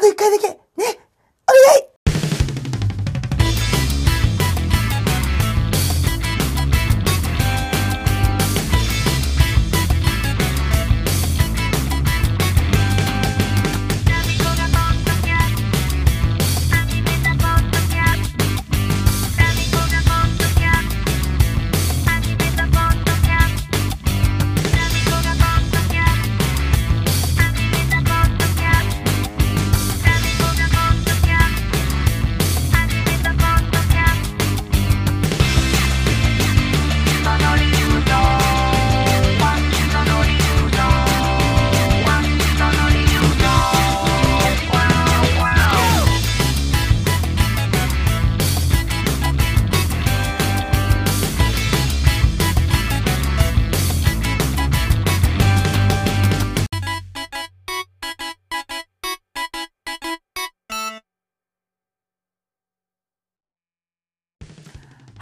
あと一回だけ、ね、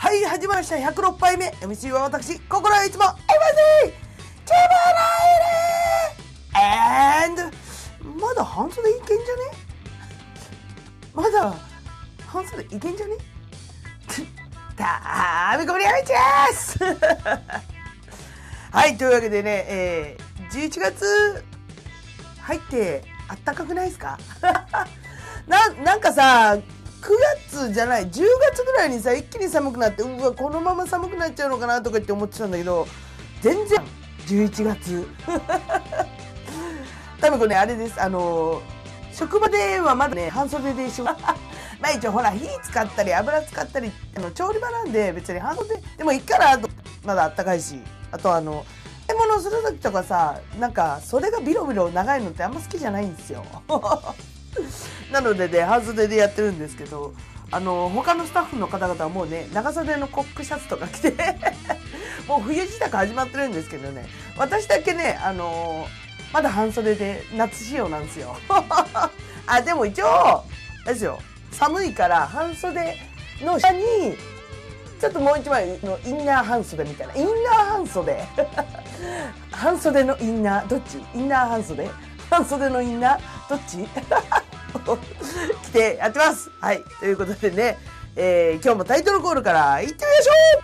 はい、始まりました。106杯目。MC は私、心はいつも、MC! チバライル !and、まだ半袖いけんじゃね?まだ半袖いけんじゃね?たーみこりあみちです はい、というわけでね、えー、11月入ってあったかくないですか? ななんかさ9月じゃない10月ぐらいにさ一気に寒くなってうわこのまま寒くなっちゃうのかなとかって思ってたんだけど全然11月。多分これねあれですあの職場ではまだね半袖で仕事まあ一応ほら火使ったり油使ったりあの調理場なんで別に半袖。でもいいからあとまだあったかいしあとあの買い物する時とかさなんか袖がビロビロ長いのってあんま好きじゃないんですよ。なのでね半袖でやってるんですけどあの他のスタッフの方々はもうね長袖のコックシャツとか着て もう冬支度始まってるんですけどね私だけねあのまだ半袖で夏仕様なんですよ。あでも一応ですよ寒いから半袖の下にちょっともう一枚のインナー半袖みたいなインナー半袖。半袖のインナーどっち？インナー半袖？半袖のインナー？どっち？来てやってます。はい。ということでね、えー、今日もタイトルコールから行ってみましょう。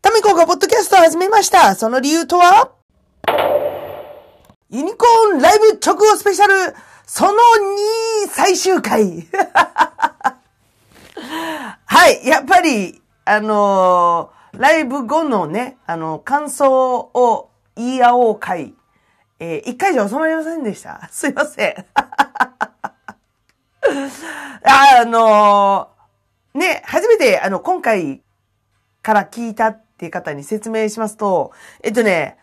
タミコがポッドキャストを始めました。その理由とは？ユニコーンライブ直後スペシャル。その2最終回。はい、やっぱり、あのーライブ後のね、あの、感想を言い合おう会、えー一回じゃ収まりませんでした。すいません。あのーね、初めて、あの、今回から聞いたっていう方に説明しますと、えっとね、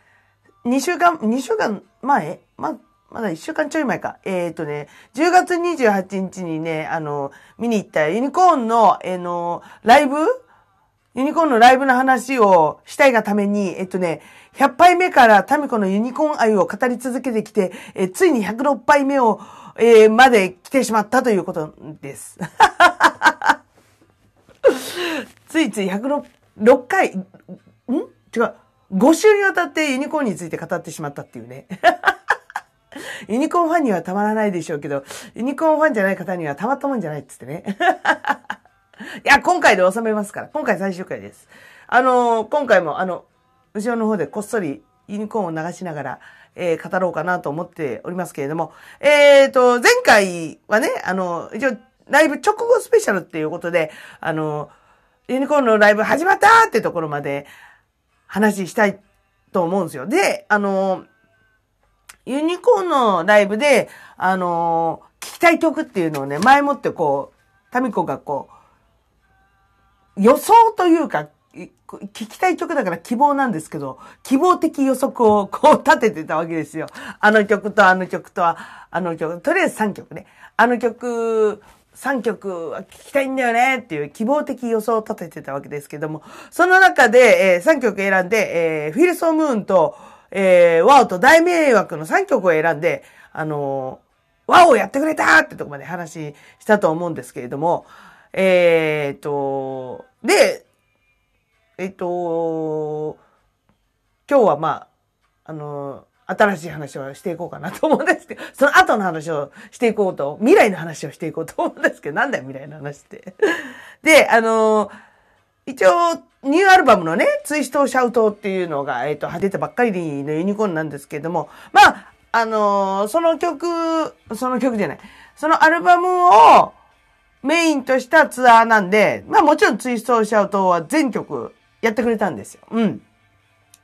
2週間、2週間前？ま、まだ1週間ちょい前か。えっ、とね、10月28日にね、あの、見に行ったユニコーンの、えーの、ライブユニコーンのライブの話をしたいがために、えっとね、100杯目からタミコのユニコーン愛を語り続けてきて、えついに106杯目を、えーまで来てしまったということです。ついつい106 6回、ん？違う。5週にわたってユニコーンについて語ってしまったっていうね。ユニコーンファンにはたまらないでしょうけど、ユニコーンファンじゃない方にはたまったもんじゃないっつってね。いや、今回で収めますから。今回最終回です。あのー今回もあの、後ろの方でこっそりユニコーンを流しながら、えー語ろうかなと思っておりますけれども、えーと、前回はね、あの、一応、ライブ直後スペシャルっていうことで、あの、ユニコーンのライブ始まったってところまで話したいと思うんですよ。で、あの、ユニコーンのライブで、あの聞きたい曲っていうのをね、前もってこう、タミコがこう、予想というか、聞きたい曲だから希望なんですけど、希望的予測をこう立ててたわけですよ。あの曲とあの曲とあの曲、とりあえず3曲ね。あの曲、3曲は聞きたいんだよねっていう希望的予想を立ててたわけですけども、その中で、え3曲選んで、えー、フィルソームーンと、えー、ワオと大迷惑の3曲を選んで、あのーワオをやってくれたってとこまで話したと思うんですけれども、えーっと、で、えっと、今日はまあ、あの、新しい話をしていこうかなと思うんですけど、その後の話をしていこうと、未来の話をしていこうと思うんですけど、なんだよ未来の話って。で、あの、一応、ニューアルバムのね、ツイストシャウトっていうのが、えっ、ー、と、出たばっかりのユニコーンなんですけれども、まあ、あの、その曲、その曲じゃない、そのアルバムをメインとしたツアーなんで、まあもちろんツイストシャウトは全曲やってくれたんですよ。うん。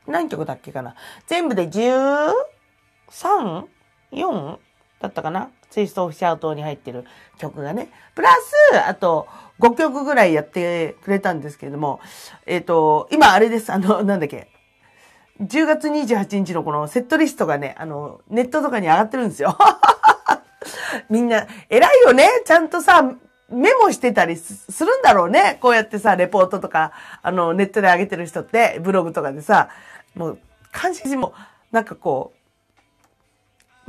何曲だっけかな全部で 13?4? だったかな？ツイストオフシャウトに入ってる曲がね。プラス、あと、5曲ぐらいやってくれたんですけれども、えっ、ー、と、今あれです。あの、なんだっけ。10月28日のこのセットリストがね、あの、ネットとかに上がってるんですよ。みんな、偉いよね？ちゃんとさ、メモしてたりするんだろうね。こうやってさ、レポートとか、あの、ネットで上げてる人って、ブログとかでさ、もう、感心も、なんかこう、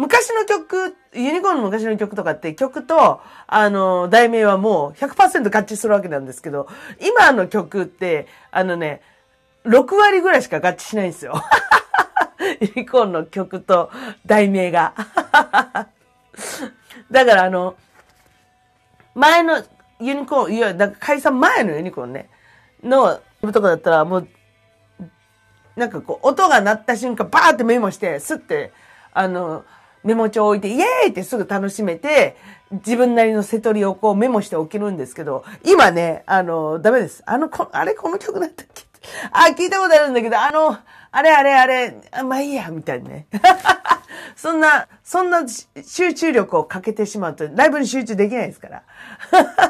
昔の曲、ユニコーンの昔の曲とかって曲と、あの、題名はもう100%合致するわけなんですけど、今の曲って、あのね、6割ぐらいしか合致しないんですよ。ユニコーンの曲と題名が。だからあの、前のユニコーン、いや、だ解散前のユニコーンね、の、とかだったらもう、なんかこう、音が鳴った瞬間、バーってメモして、スッて、あの、メモ帳置いて、イエーイってすぐ楽しめて、自分なりの瀬取りをこうメモしておけるんですけど、今ね、あの、ダメです。あの、こあれこの曲だったっけ？あ、聞いたことあるんだけど、あの、あれあれあれ、あまあいいや、みたいなね。そんな、そんな集中力をかけてしまうと、ライブに集中できないですから。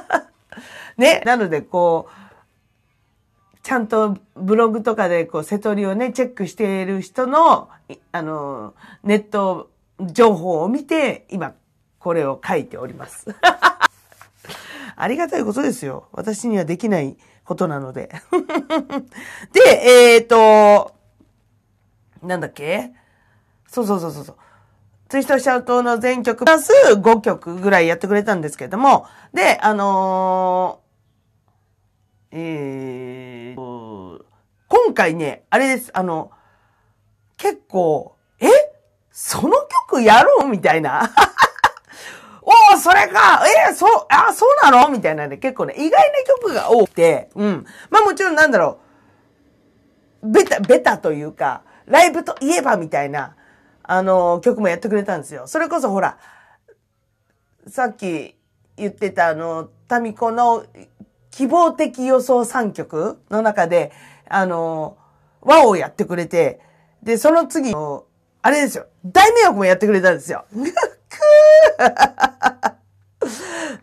ね。なので、こう、ちゃんとブログとかで、こう、瀬取りをね、チェックしている人の、あの、ネット情報を見て、今、これを書いております。ありがたいことですよ。私にはできないことなので。で、えっ、ー、と、なんだっけ？そうそうそうそう。ツイストシャウトの全曲プラス5曲ぐらいやってくれたんですけれども、で、あのー、えー、今回ね、あれです、あの、結構、え？その曲やろう？みたいな。おお、それか。えー、そう、あ、そうなの？みたいなね、結構ね、意外な曲が多くて、うん。まあもちろんなんだろう、ベタ、ベタというか、ライブといえばみたいな、あの、曲もやってくれたんですよ。それこそほら、さっき言ってたあの、タミコの希望的予想3曲の中で、あの、和をやってくれて、で、その次の、あれですよ、大迷惑もやってくれたんですよ。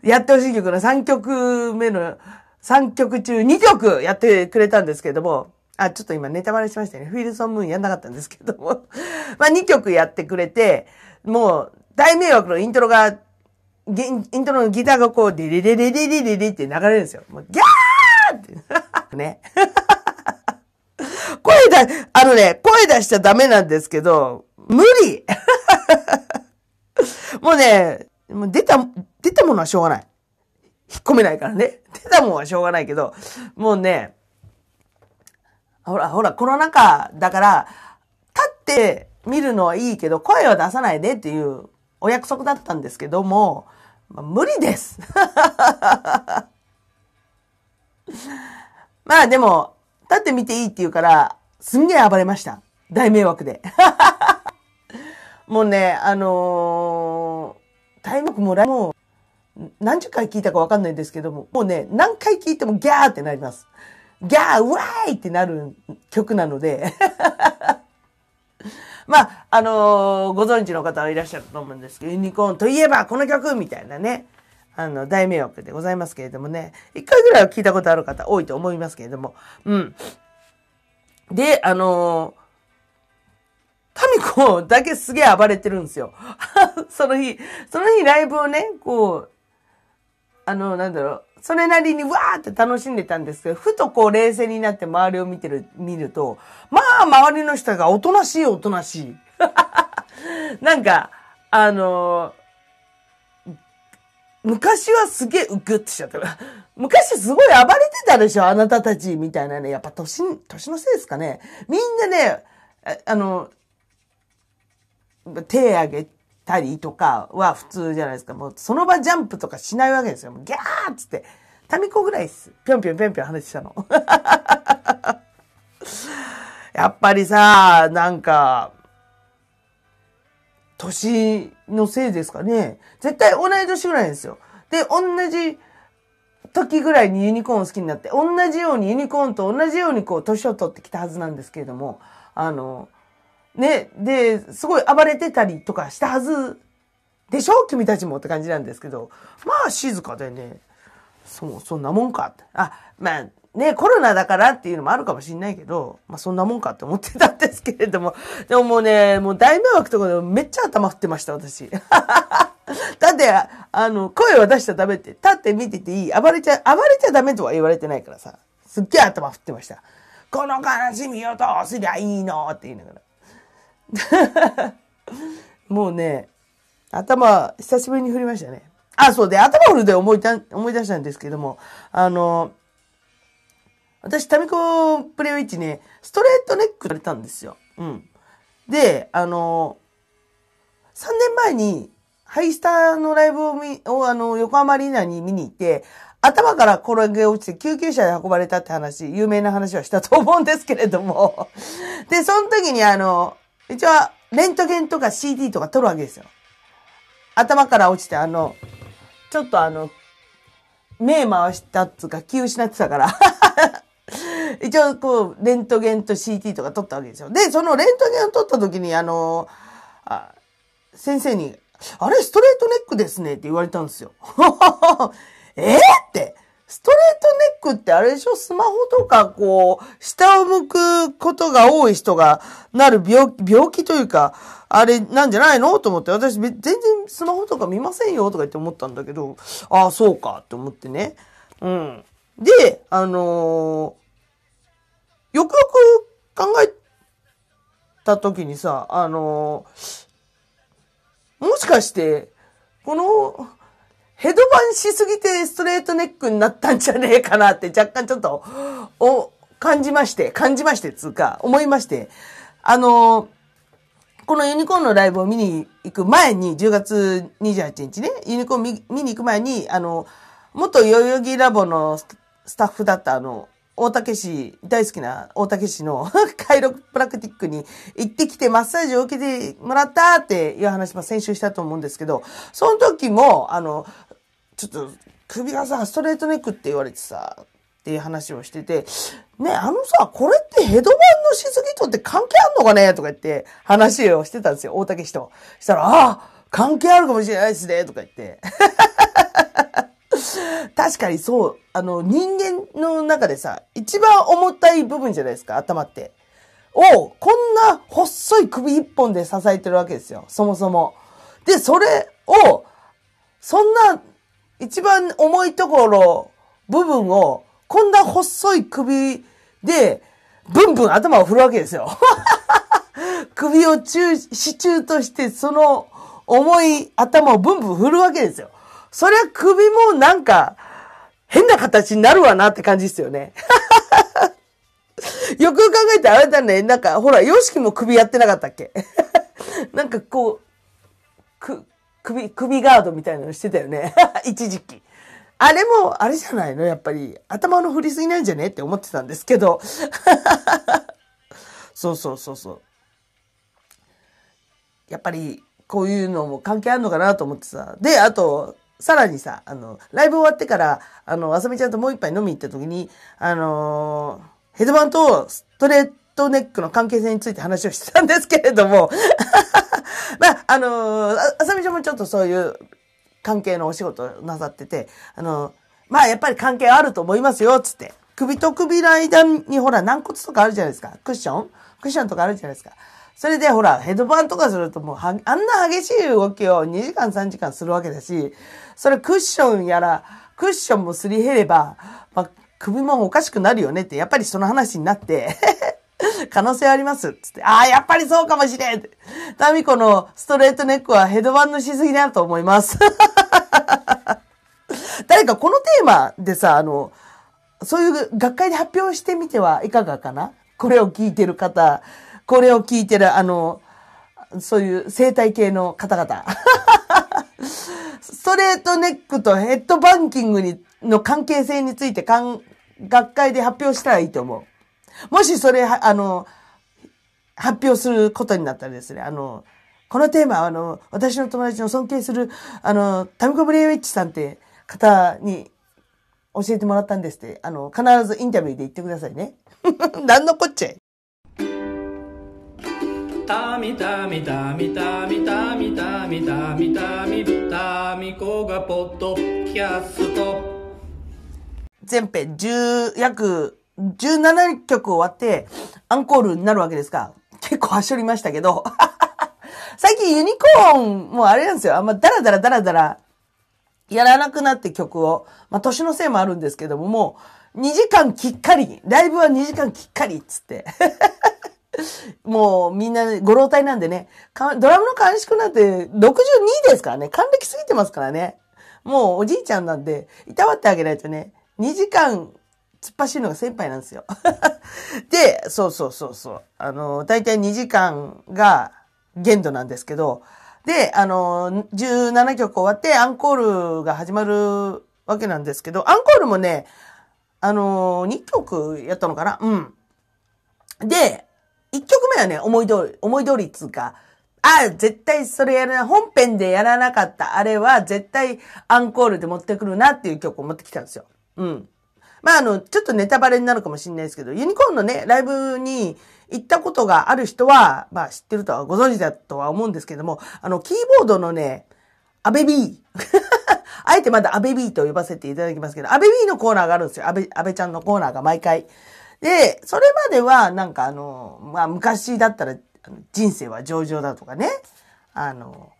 やってほしい曲の3曲目の、3曲中2曲やってくれたんですけども、あ、ちょっと今ネタバレしましたね。フィールソンムーンやんなかったんですけども。まあ2曲やってくれて、もう大迷惑のイントロが、イントロのギターがこう、デレレレレレレレって流れるんですよ。もうギャーって。ね。声だ、あのね、声出しちゃダメなんですけど、無理もうね、もう出た、出たものはしょうがない。引っ込めないからね。出たものはしょうがないけど、もうね、ほら、ほら、コロナ禍だから、立って見るのはいいけど、声は出さないでっていうお約束だったんですけども、まあ、無理です。まあでも、立って見ていいって言うから、すんげえ暴れました。大迷惑で。もうね、あのー、タイムももう、何十回聞いたかわかんないんですけども、もうね、何回聞いてもギャーってなります。ギャー、ウワーイってなる曲なので。まあ、あのー、ご存知の方はいらっしゃると思うんですけど、ユニコーンといえばこの曲みたいなね、あの、大迷惑でございますけれどもね、一回ぐらいは聞いたことある方多いと思いますけれども、うん。で、あのー、タミコだけすげえ暴れてるんですよ。その日、その日ライブをね、こう、あの、なんだろう、それなりにわーって楽しんでたんですけど、ふとこう冷静になって周りを見てる、見ると、まあ周りの人がおとなしいおとなしい。なんか、あのー、昔はすげえうぐってしちゃった。昔すごい暴れてたでしょあなたたちみたいなね。やっぱ年、年のせいですかね。みんなね、あの、手上げてたりとかは普通じゃないですか。もうその場ジャンプとかしないわけですよ。もうギャーっつって。タミコぐらいです。ぴょんぴょんぴょんぴょん話したの。やっぱりさ、なんか、年のせいですかね。絶対同い年ぐらいですよ。で、同じ時ぐらいにユニコーン好きになって、同じようにユニコーンと同じようにこう、年を取ってきたはずなんですけれども、あの、ね、で、すごい暴れてたりとかしたはずでしょ？君たちもって感じなんですけど、まあ静かでね、そう、そんなもんかって。あ、まあね、コロナだからっていうのもあるかもしんないけど、まあそんなもんかって思ってたんですけれども、でももうね、もう大迷惑とかでめっちゃ頭振ってました、私。だって、あの、声を出しちゃダメって、立って見てていい、暴れちゃ、暴れちゃダメとは言われてないからさ、すっげえ頭振ってました。この悲しみをどうすりゃいいの？って言いながら。もうね、頭、久しぶりに振りましたね。あ、そうで、頭振るで思い、思い出したんですけども、あの、私、タミコプレイウィッチね、ストレートネックされたんですよ。うん。で、あの、3年前に、ハイスターのライブを見、をあの、横浜アリーナに見に行って、頭から転げ落ちて救急車で運ばれたって話、有名な話はしたと思うんですけれども。で、その時にあの、一応、レントゲンとか CD とか撮るわけですよ。頭から落ちて、あの、ちょっとあの、目回したっつうか気失ってたから 一応、こう、レントゲンと CT とか撮ったわけですよ。で、そのレントゲンを撮った時に、あの、あ先生に、あれ、ストレートネックですねって言われたんですよ。えー、って、ストレートネックってあれでしょ？スマホとか、こう、下を向くことが多い人がなる病気というか、あれなんじゃないの？と思って、私全然スマホとか見ませんよとか言って思ったんだけど、ああ、そうかって思ってね。うん。で、あのー、よくよく考えた時にさ、あのー、もしかして、この、ヘドバンしすぎてストレートネックになったんじゃねえかなって若干ちょっと、お、感じまして、感じましてつうか、思いまして、あのこのユニコーンのライブを見に行く前に、10月28日ね、ユニコーン見見に行く前に、あの、元代々木ラボのスタッフだったあの、大竹市、大好きな大竹市のカイロプラクティックに行ってきてマッサージを受けてもらったっていう話も先週したと思うんですけど、その時も、あの、ちょっと首がさ、ストレートネックって言われてさ、っていう話をしてて、ね、あのさ、これってヘドバンのしすぎとって関係あんのかね？とか言って話をしてたんですよ、大竹氏と。したら、ああ、関係あるかもしれないですね、とか言って。確かにそう、あの、人間の中でさ、一番重たい部分じゃないですか、頭って。を、こんな細い首一本で支えてるわけですよ、そもそも。で、それを、そんな、一番重いところ、部分を、こんな細い首で、ブンブン頭を振るわけですよ。首を中、支柱として、その重い頭をブンブン振るわけですよ。そりゃ首もなんか、変な形になるわなって感じですよね。よく考えてあれだね、なんか、ほら、ヨシキも首やってなかったっけ？なんかこう、く、首、首ガードみたいなのしてたよね。一時期。あれも、あれじゃないの？やっぱり、頭の振りすぎなんじゃね？って思ってたんですけど。そうそうそうそう。やっぱり、こういうのも関係あるのかなと思ってさ。で、あと、さらにさ、あの、ライブ終わってから、あの、あさみちゃんともう一杯飲み行った時に、あのー、ヘドバンとストレートネックの関係性について話をしてたんですけれども、まあ、あのー、あさみちゃんもちょっとそういう関係のお仕事なさってて、あの、まあやっぱり関係あると思いますよ、つって。首と首の間にほら軟骨とかあるじゃないですか。クッション？クッションとかあるじゃないですか。それでほら、ヘッドバンとかするともうあんな激しい動きを2時間3時間するわけだし、それクッションやら、クッションもすり減れば、まあ、首もおかしくなるよねって、やっぱりその話になって可能性ありますつって、ああ、やっぱりそうかもしれんタミコのストレートネックはヘドバンのしすぎだと思います。誰かこのテーマでさ、あの、そういう学会で発表してみてはいかがかな？これを聞いてる方、これを聞いてる、あの、そういう生態系の方々。ストレートネックとヘッドバンキングに、の関係性について、学会で発表したらいいと思う。もしそれ、あの、発表することになったらですね、あの、このテーマは、あの、私の友達の尊敬する、あの、タミコブレイウィッチさんって方に教えてもらったんですって、あの、必ずインタビューで言ってくださいね。何のこっちゃい。たみたみたみたみたみたみたみたみたみこがポッドキャスト全編10約17曲終わってアンコールになるわけですか。結構はしょりましたけど。最近ユニコーンもあれなんですよ。あんまダラダラダラダラやらなくなって曲を。まあ年のせいもあるんですけどももう2時間きっかり。ライブは2時間きっかりっつって。もうみんな、ご老体なんでね、ドラムの監視なんて62ですからね、還暦過ぎてますからね。もうおじいちゃんなんで、いたわってあげないとね、2時間突っ走るのが先輩なんですよ。で、そうそうそうそう。あの、大体2時間が限度なんですけど、で、あの、17曲終わってアンコールが始まるわけなんですけど、アンコールもね、あの、2曲やったのかな？うん。で、一曲目はね、思い通り、思い通りっつうか、あ、絶対それやらな、本編でやらなかったあれは絶対アンコールで持ってくるなっていう曲を持ってきたんですよ。うん。まあ、あの、ちょっとネタバレになるかもしれないですけど、ユニコーンのね、ライブに行ったことがある人は、まあ知ってるとはご存知だとは思うんですけども、あの、キーボードのね、アベビー。あえてまだアベビーと呼ばせていただきますけど、アベビーのコーナーがあるんですよ。アベ、アベちゃんのコーナーが毎回。で、それまでは、なんかあの、まあ、昔だったら、人生は上々だとかね、あの、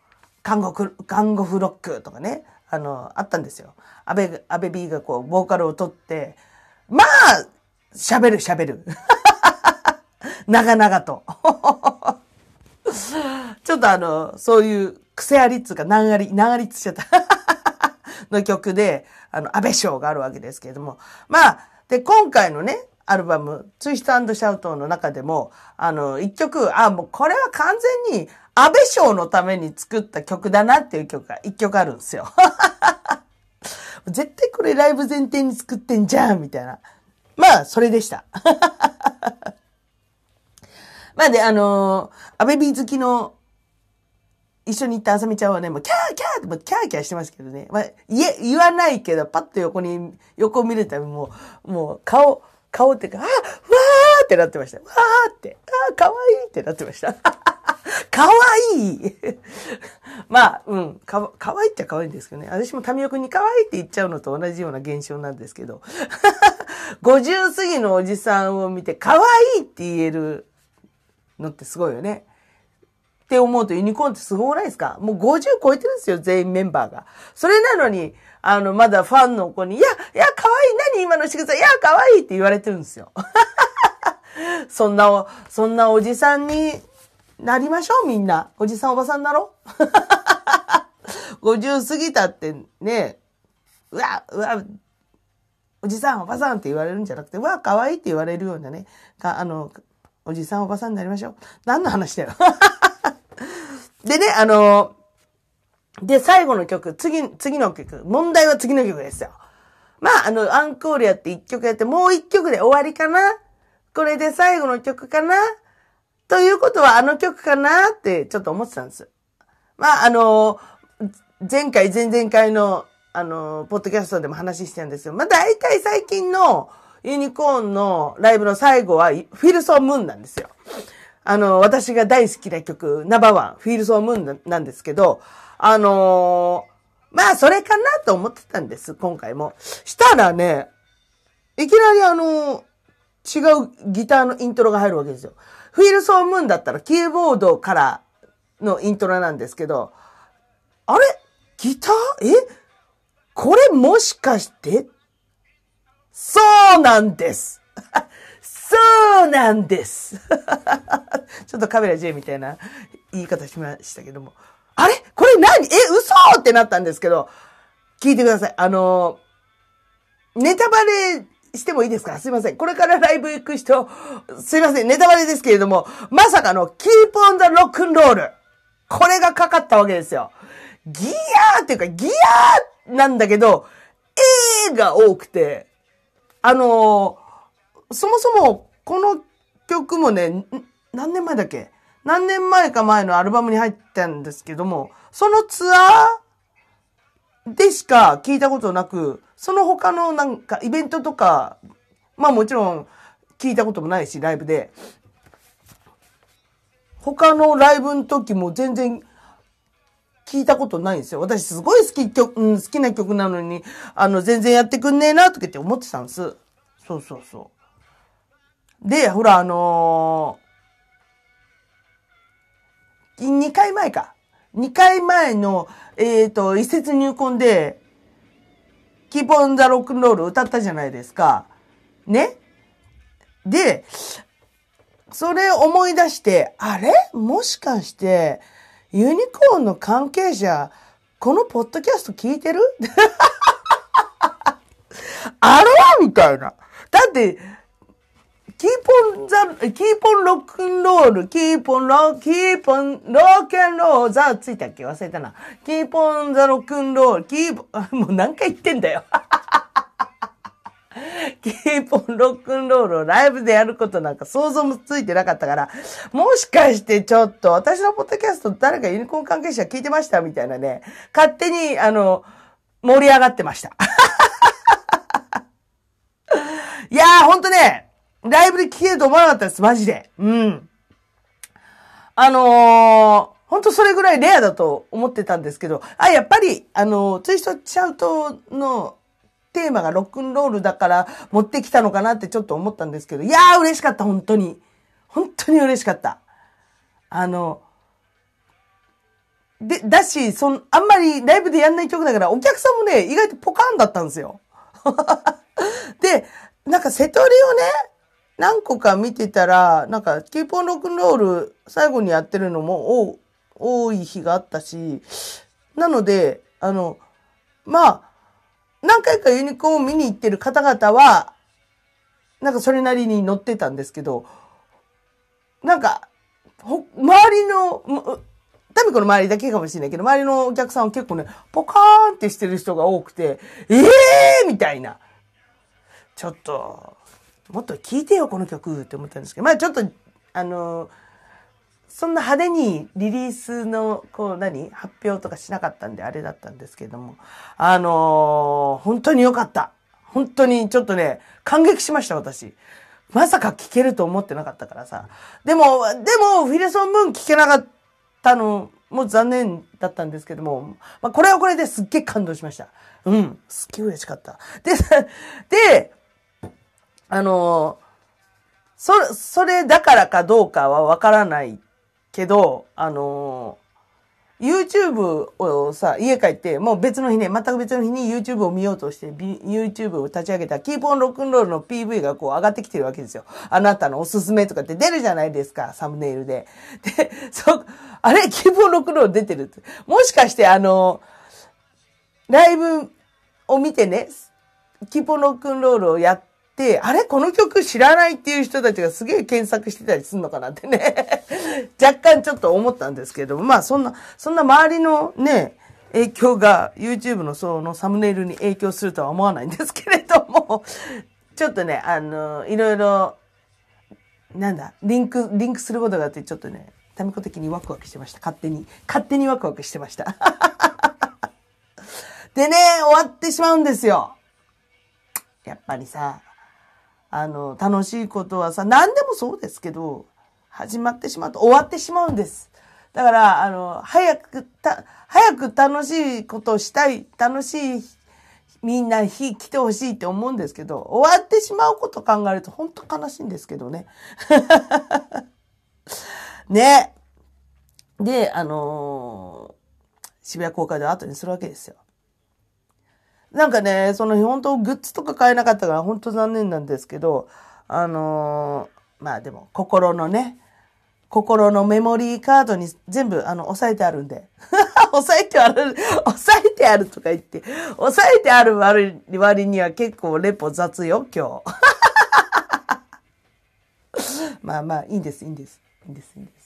看護、看護フロックとかね、あの、あったんですよ。安倍、安倍 B がこう、ボーカルを取って、まあ、喋る喋る。長々と。ちょっとあの、そういう癖ありっつうか、何あり、何ありっつっちゃった。の曲で、あの、安倍賞があるわけですけれども。まあ、で、今回のね、アルバム、ツイストシャウトの中でも、あの、一曲、あ、もうこれは完全に安倍賞のために作った曲だなっていう曲が一曲あるんですよ。絶対これライブ前提に作ってんじゃんみたいな。まあ、それでした。まあで、あのー、アベビー好きの一緒に行ったあさみちゃんはね、もうキャーキャーってもうキャーキャーしてますけどね。まあ、言え、言わないけど、パッと横に、横見るたびもう、もう顔、顔ってか、あわーってなってました。わーって、あーかわいいってなってました。かわいい まあ、うん、か、かわいいっちゃかわいいんですけどね。私も民生くんにかわいいって言っちゃうのと同じような現象なんですけど。50過ぎのおじさんを見て、かわいいって言えるのってすごいよね。って思うとユニコーンってすごくないですか？もう50超えてるんですよ、全員メンバーが。それなのに、あの、まだファンの子に、いや、いや、可愛い何今の仕草？いや、可愛いって言われてるんですよ。そんな、そんなおじさんになりましょう、みんな。おじさんおばさんになろう。50過ぎたってね、うわ、うわ、おじさんおばさんって言われるんじゃなくて、うわ、可愛いって言われるようなね、かあの、おじさんおばさんになりましょう。何の話だよ。でね、あの、で、最後の曲、次、次の曲、問題は次の曲ですよ。まあ、あの、アンコールやって一曲やって、もう一曲で終わりかなこれで最後の曲かなということはあの曲かなってちょっと思ってたんです。まあ、あの、前回、前々回の、あの、ポッドキャストでも話してたんですよ。まあ、大体最近のユニコーンのライブの最後は、フィルソームーンなんですよ。あの、私が大好きな曲、ナバワン、フィールソームーンなんですけど、あの、まあ、それかなと思ってたんです、今回も。したらね、いきなりあの違うギターのイントロが入るわけですよ。フィールソームーンだったらキーボードからのイントロなんですけど、あれ？ギター？え？これもしかして？そうなんです。そうなんです。ちょっとカメラ J みたいな言い方しましたけども。あれ？これ何？え、嘘！ってなったんですけど、聞いてください。あの、ネタバレしてもいいですかすいません。これからライブ行く人、すいません。ネタバレですけれども、まさかの Keep on the Rock and Roll。これがかかったわけですよ。ギアーっていうか、ギアーなんだけど、えーが多くて、あのー、そもそも、この曲もね、何年前だっけ？何年前か前のアルバムに入ったんですけども、そのツアーでしか聞いたことなく、その他のなんかイベントとか、まあもちろん聞いたこともないし、ライブで。他のライブの時も全然聞いたことないんですよ。私すごい好き曲、うん、好きな曲なのに、あの、全然やってくんねえな、とかって思ってたんです。そうそうそう。で、ほら、あのー、2回前か。2回前の、えっ、ー、と、一節入魂で、キーポンザロックンロール歌ったじゃないですか。ね？で、それ思い出して、あれ？もしかして、ユニコーンの関係者、このポッドキャスト聞いてる？あらみたいな。だって、 keep on the、keep on rock'n roll、keep on ro、keep on rock'n roll、the ついたっけ？忘れたな。 keep on the rock'n roll、keep on、もう何回言ってんだよ。keep on rock'n roll をライブでやることなんか想像もついてなかったから、もしかしてちょっと私のポッドキャスト誰かユニコーン関係者聞いてました？みたいなね、勝手にあの、盛り上がってました。いやーほんとね、ライブで聞けると思わなかったです、マジで。うん。あのー、ほんとそれぐらいレアだと思ってたんですけど、あ、やっぱり、あのーツイストチャウトのテーマがロックンロールだから持ってきたのかなってちょっと思ったんですけど、いやー嬉しかった、本当に。本当に嬉しかった。あの、で、だし、その、あんまりライブでやんない曲だから、お客さんもね、意外とポカーンだったんですよ。で、なんか瀬戸りをね、何個か見てたら、なんか、キーポンロックンロール最後にやってるのも多い日があったし、なので、あの、まあ、何回かユニコーンを見に行ってる方々は、なんかそれなりに乗ってたんですけど、なんか、周りの、タミコの周りだけかもしれないけど、周りのお客さんは結構ね、ポカーンってしてる人が多くて、ええーみたいな。ちょっと、もっと聴いてよ、この曲って思ったんですけど、まあちょっと、あのそんな派手にリリースの、こう何発表とかしなかったんであれだったんですけども、あのー、本当に良かった。本当にちょっとね、感激しました、私。まさか聞けると思ってなかったからさ。でも、でも、フィレソン・ムーン聞けなかったのも残念だったんですけども、まあ、これはこれですっげえ感動しました。うん、すっげえ嬉しかった。で、で、あの、そ、それだからかどうかはわからないけど、あの、YouTube をさ、家帰って、もう別の日ね、全く別の日に YouTube を見ようとして、YouTube を立ち上げた keep on rock'n roll の PV がこう上がってきてるわけですよ。あなたのおすすめとかって出るじゃないですか、サムネイルで。で、そ、あれ、 keep on rock'n roll 出てるって。もしかしてあの、ライブを見てね、 keep on rock'n roll をやっ、であれ？この曲知らないっていう人たちがすげえ検索してたりするのかなってね 若干ちょっと思ったんですけれどもまあそんな、そんな周りのね、影響が YouTube のそのサムネイルに影響するとは思わないんですけれども、ちょっとね、あの、いろいろ、なんだ、リンク、リンクすることがあってちょっとね、タミコ的にワクワクしてました。勝手に。勝手にワクワクしてました。でね、終わってしまうんですよ。やっぱりさ、あの、楽しいことはさ、何でもそうですけど、始まってしまうと終わってしまうんです。だから、あの、早く、た、早く楽しいことをしたい、楽しい、みんな日来てほしいって思うんですけど、終わってしまうこと考えると本当悲しいんですけどね。ね。で、あのー、渋谷公会で後にするわけですよ。なんかね、その本当グッズとか買えなかったから本当残念なんですけど、あのー、まあでも心のね、心のメモリーカードに全部あの押さえてあるんで。押さえてある、押さえてあるとか言って、押さえてある割割には結構レポ雑よ、今日。まあまあ、いいんです、いいんです。いいんです、いいんです。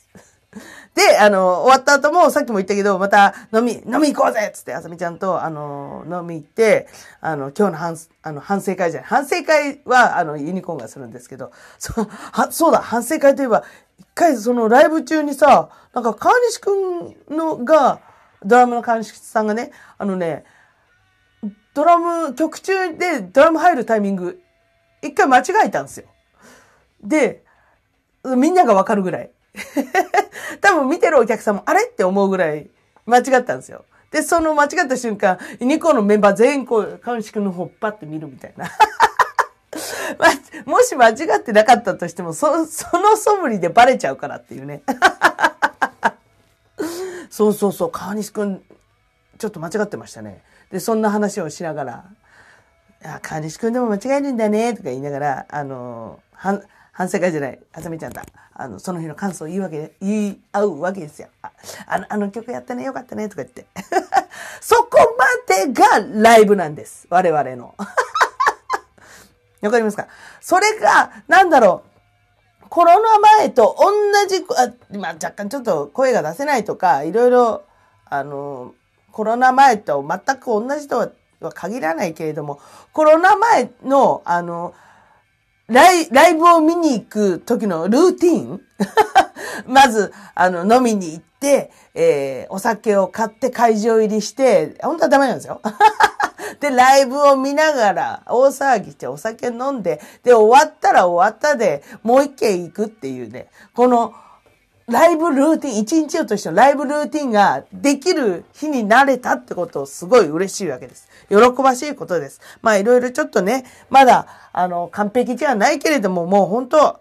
で、あの、終わった後も、さっきも言ったけど、また飲み、飲み行こうぜつって、あさみちゃんと、あの、飲み行って、あの、今日の反、あの、反省会じゃない。反省会は、あの、ユニコーンがするんですけど、そう、は、そうだ、反省会といえば、一回そのライブ中にさ、なんか川西くんのが、ドラムの川西さんがね、あのね、ドラム、曲中でドラム入るタイミング、一回間違えたんですよ。で、みんながわかるぐらい。多分見てるお客さんも、あれって思うぐらい間違ったんですよ。で、その間違った瞬間、2個のメンバー全員こう、川西くんの方パって見るみたいな。ま、もし間違ってなかったとしても、そ、その素振りでバレちゃうからっていうね。そうそうそう、川西くん、ちょっと間違ってましたね。で、そんな話をしながら、あ、川西くんでも間違えるんだね、とか言いながら、あの、は反省会じゃない、あさみちゃんだ。あの、その日の感想を言うわけで、言い合うわけですよ。ああの、あの曲やったね、よかったね、とか言って。そこまでがライブなんです。我々の。わかりますか？それが、なんだろう。コロナ前と同じ、あまあ、若干ちょっと声が出せないとか、いろいろ、あの、コロナ前と全く同じとは限らないけれども、コロナ前の、あの、ライライブを見に行く時のルーティン？まず、あの、飲みに行って、えー、お酒を買って会場入りして、本当はダメなんですよ。で、ライブを見ながら、大騒ぎしてお酒飲んで、で、終わったら終わったで、もう一軒行くっていうね、この、ライブルーティン、一日をとしてのライブルーティンができる日になれたってことをすごい嬉しいわけです。喜ばしいことです。まあいろいろちょっとね、まだ、あの、完璧ではないけれども、もう本当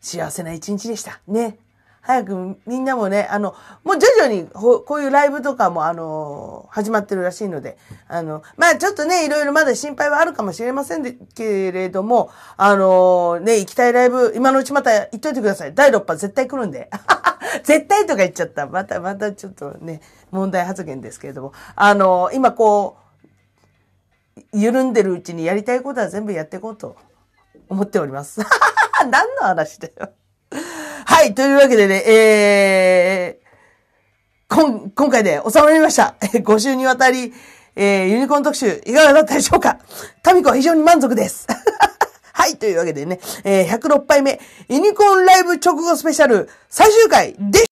幸せな一日でした。ね。早くみんなもね、あの、もう徐々にこういうライブとかもあの、始まってるらしいので、あの、まあちょっとね、いろいろまだ心配はあるかもしれませんけれども、あの、ね、行きたいライブ、今のうちまた行っといてください。第6波絶対来るんで。絶対とか言っちゃった。また、またちょっとね、問題発言ですけれども、あの、今こう、緩んでるうちにやりたいことは全部やっていこうと思っております。何の話だよ。はい、というわけでね、えー、今、今回で収まりました。5週にわたり、えー、ユニコーン特集、いかがだったでしょうか？タミコは非常に満足です。はい、というわけでね、えー、106杯目、ユニコーンライブ直後スペシャル最終回で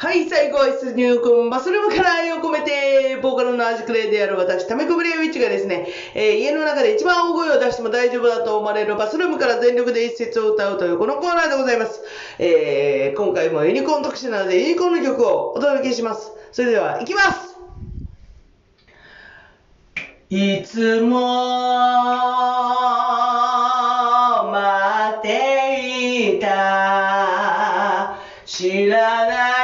はい、最後は出入魂バスルームから愛を込めて、ボーカルのアジクレイである私、タメコブレイウィッチがですね、えー、家の中で一番大声を出しても大丈夫だと思われるバスルームから全力で一節を歌うというこのコーナーでございます。えー、今回もユニコーン特集なのでユニコーンの曲をお届けします。それでは、行きますいつも待っていた知らない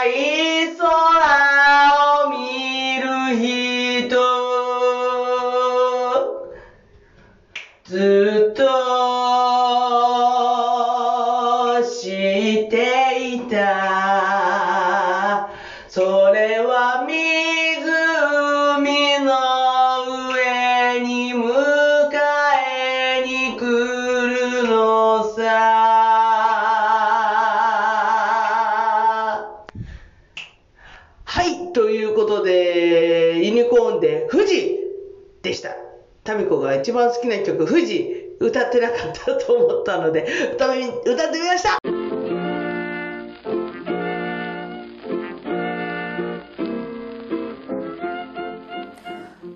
ことでした。タミコが一番好きな曲、富士、歌ってなかったと思ったので、歌ってみました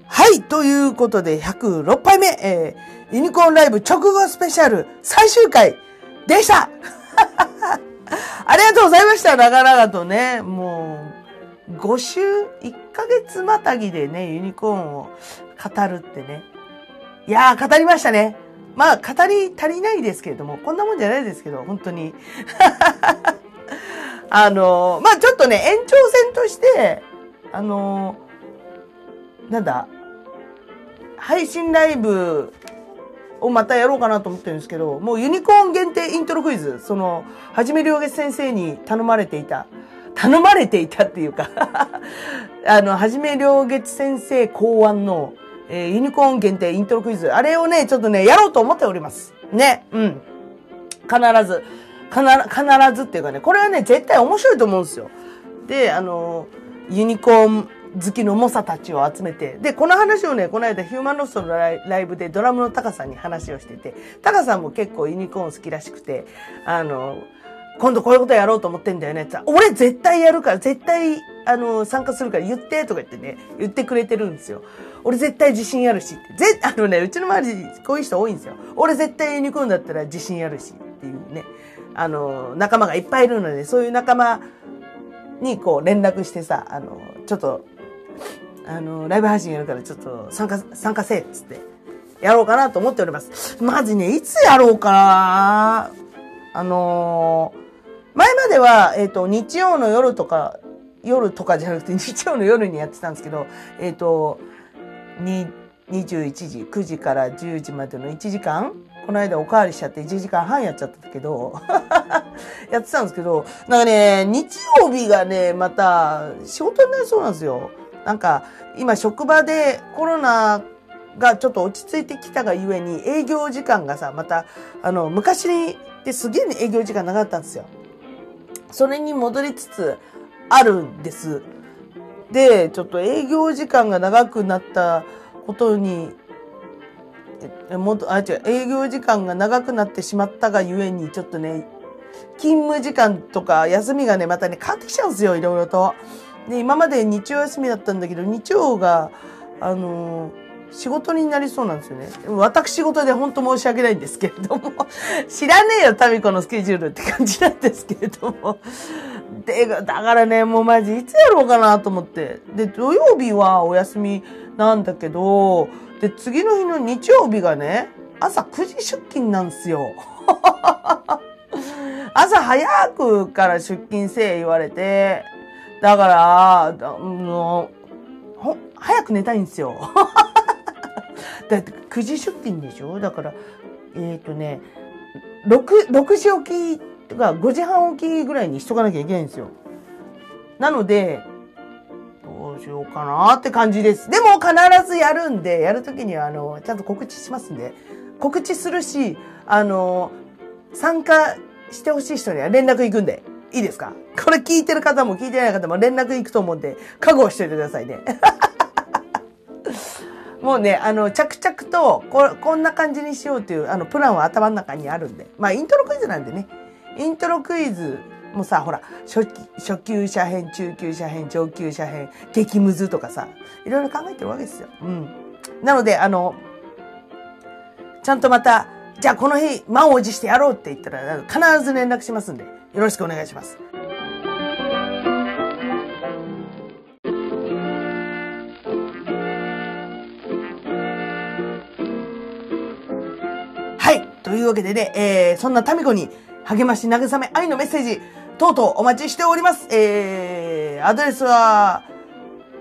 はい、ということで、106杯目、えー、ユニコーンライブ直後スペシャル最終回でした ありがとうございました、長々とね。もう、5週、1ヶ月またぎでね、ユニコーンを語るってね。いやー、語りましたね。まあ、語り足りないですけれども、こんなもんじゃないですけど、本当に。あのー、まあちょっとね、延長戦として、あのー、なんだ、配信ライブをまたやろうかなと思ってるんですけど、もうユニコーン限定イントロクイズ、その、はじめりょうげ先生に頼まれていた、頼まれていたっていうか あの、はじめりょうげ先生考案の、えー、ユニコーン限定イントロクイズ。あれをね、ちょっとね、やろうと思っております。ね。うん。必ず。必必ずっていうかね、これはね、絶対面白いと思うんですよ。で、あの、ユニコーン好きの猛者たちを集めて、で、この話をね、この間ヒューマンロストのライブでドラムのタカさんに話をしてて、タカさんも結構ユニコーン好きらしくて、あの、今度こういうことやろうと思ってんだよね俺絶対やるから、絶対、あの、参加するから言ってとか言ってね、言ってくれてるんですよ。俺絶対自信あるしって。ぜ、あのね、うちの周りこういう人多いんですよ。俺絶対ユニコーンだったら自信あるしっていうね。あの、仲間がいっぱいいるので、そういう仲間にこう連絡してさ、あの、ちょっと、あの、ライブ配信やるからちょっと参加、参加せえっつって、やろうかなと思っております。マジね、いつやろうかなあのー、前までは、えっ、ー、と、日曜の夜とか、夜とかじゃなくて日曜の夜にやってたんですけど、えっ、ー、と、21時、9時から10時までの1時間この間おかわりしちゃって1時間半やっちゃったけど やってたんですけど、なんかね、日曜日がね、また仕事になりそうなんですよ。なんか、今職場でコロナがちょっと落ち着いてきたがゆえに営業時間がさ、また、あの、昔ってすげえ営業時間長かったんですよ。それに戻りつつあるんです。で、ちょっと営業時間が長くなったことに、えもっと、あ、違う、営業時間が長くなってしまったがゆえに、ちょっとね、勤務時間とか休みがね、またね、変わってきちゃうんですよ、いろいろと。で、今まで日曜休みだったんだけど、日曜が、あのー、仕事になりそうなんですよね。私事で本当申し訳ないんですけれども、知らねえよ、タミコのスケジュールって感じなんですけれども。で、だからね、もうマジいつやろうかなと思って。で、土曜日はお休みなんだけど、で、次の日の日曜日がね、朝9時出勤なんですよ。朝早くから出勤せえ言われて、だから、もう、ほ、早く寝たいんですよ。だって9時出勤でしょ？だから、えっ、ー、とね、6、6時起きとか5時半起きぐらいにしとかなきゃいけないんですよ。なので、どうしようかなって感じです。でも必ずやるんで、やるときには、あの、ちゃんと告知しますんで、告知するし、あの、参加してほしい人には連絡行くんで。いいですか？これ聞いてる方も聞いてない方も連絡行くと思うんで、覚悟しといてくださいね。もうね、あの、着々とこ、こんな感じにしようという、あの、プランは頭の中にあるんで。まあ、イントロクイズなんでね。イントロクイズもさ、ほら、初初級者編、中級者編、上級者編、激ムズとかさ、いろいろ考えてるわけですよ。うん。なので、あの、ちゃんとまた、じゃあこの日、満を持してやろうって言ったら、必ず連絡しますんで。よろしくお願いします。というわけでね、えー、そんなタミコに励まし慰め愛のメッセージ、とうとうお待ちしております。えー、アドレスは、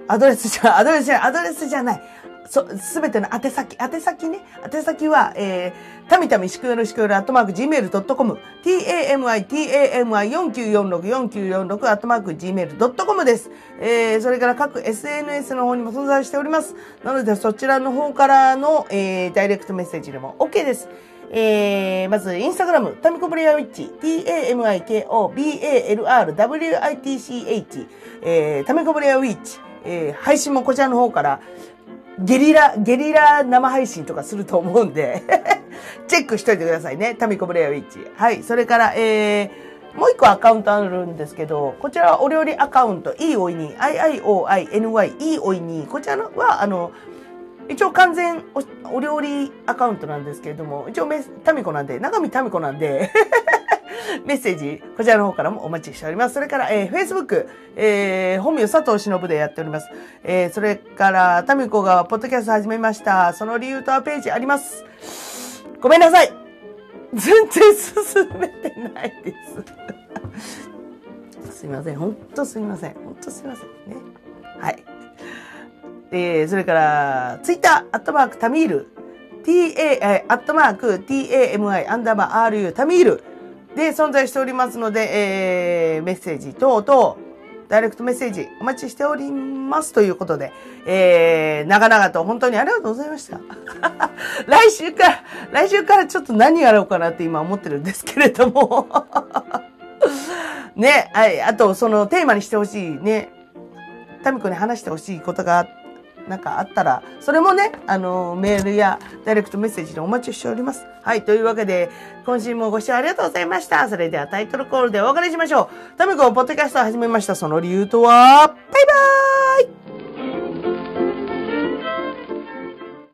アドレスじゃ、アドレスじゃ、アドレスじゃない。そ、すべての宛先、宛先ね。宛先は、えー、たみたみしくよるしくよるアットマーク gmail.com、tami,tami49464946 アットマーク gmail.com です。えー、それから各 SNS の方にも存在しております。なので、そちらの方からの、えー、ダイレクトメッセージでも OK です。えー、まず、インスタグラム、タミコブレアウィッチ、t-a-m-i-k-o-b-a-l-r-w-i-t-c-h、えー、タミコブレアウィッチ、えー、配信もこちらの方から、ゲリラ、ゲリラ生配信とかすると思うんで チェックしといてくださいね。タミコブレアウィッチ。はい。それから、えー、もう一個アカウントあるんですけど、こちらはお料理アカウント、いいおいに、IIOINY、いいおいに、こちらのは、あの、一応完全お料理アカウントなんですけれども、一応メタミコなんで、中身タミコなんで メッセージ、こちらの方からもお待ちしております。それから、えー、Facebook、えー、本名佐藤忍でやっております。えー、それから、タミコがポッドキャスト始めました。その理由とはページあります。ごめんなさい全然進めてないです。すいません。ほんとすいません。ほんとすいませんね。はい。えー、それから、ツイッター、アットマーク、タミール、ta、アットマーク、tami、アンダーバー、ru、タミールで存在しておりますので、えー、メッセージ等々、ダイレクトメッセージお待ちしておりますということで、えー、長々と本当にありがとうございました。来週から、来週からちょっと何やろうかなって今思ってるんですけれども。ね、はい、あとそのテーマにしてほしいね、タミコに話してほしいことがあってなんかあったら、それもね、あの、メールやダイレクトメッセージでお待ちしております。はい。というわけで、今週もご視聴ありがとうございました。それではタイトルコールでお別れしましょう。タミコポッドキャストを始めました。その理由とは、バイバーイ